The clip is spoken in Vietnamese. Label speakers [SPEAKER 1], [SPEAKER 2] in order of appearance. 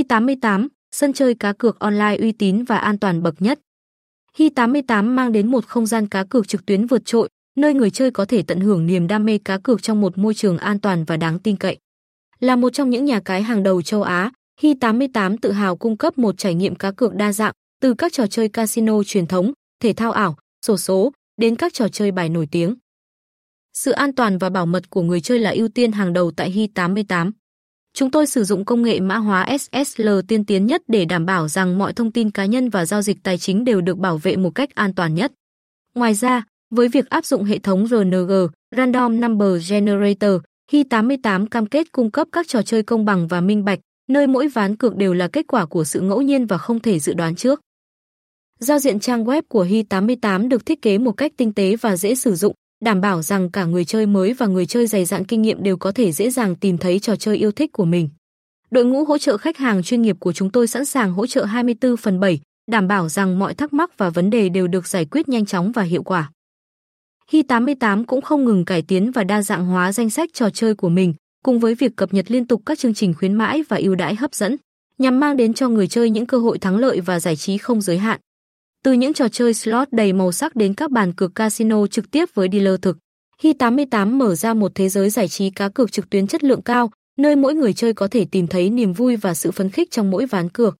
[SPEAKER 1] Hi88, sân chơi cá cược online uy tín và an toàn bậc nhất. Hi88 mang đến một không gian cá cược trực tuyến vượt trội, nơi người chơi có thể tận hưởng niềm đam mê cá cược trong một môi trường an toàn và đáng tin cậy. Là một trong những nhà cái hàng đầu châu Á, Hi88 tự hào cung cấp một trải nghiệm cá cược đa dạng, từ các trò chơi casino truyền thống, thể thao ảo, sổ số, đến các trò chơi bài nổi tiếng. Sự an toàn và bảo mật của người chơi là ưu tiên hàng đầu tại Hi88. Chúng tôi sử dụng công nghệ mã hóa SSL tiên tiến nhất để đảm bảo rằng mọi thông tin cá nhân và giao dịch tài chính đều được bảo vệ một cách an toàn nhất. Ngoài ra, với việc áp dụng hệ thống RNG, Random Number Generator, Hi88 cam kết cung cấp các trò chơi công bằng và minh bạch, nơi mỗi ván cược đều là kết quả của sự ngẫu nhiên và không thể dự đoán trước. Giao diện trang web của Hi88 được thiết kế một cách tinh tế và dễ sử dụng, đảm bảo rằng cả người chơi mới và người chơi dày dạn kinh nghiệm đều có thể dễ dàng tìm thấy trò chơi yêu thích của mình. Đội ngũ hỗ trợ khách hàng chuyên nghiệp của chúng tôi sẵn sàng hỗ trợ 24 phần 7, đảm bảo rằng mọi thắc mắc và vấn đề đều được giải quyết nhanh chóng và hiệu quả. Hi88 cũng không ngừng cải tiến và đa dạng hóa danh sách trò chơi của mình, cùng với việc cập nhật liên tục các chương trình khuyến mãi và ưu đãi hấp dẫn, nhằm mang đến cho người chơi những cơ hội thắng lợi và giải trí không giới hạn. Từ những trò chơi slot đầy màu sắc đến các bàn cược casino trực tiếp với dealer thực, Hi88 mở ra một thế giới giải trí cá cược trực tuyến chất lượng cao, nơi mỗi người chơi có thể tìm thấy niềm vui và sự phấn khích trong mỗi ván cược.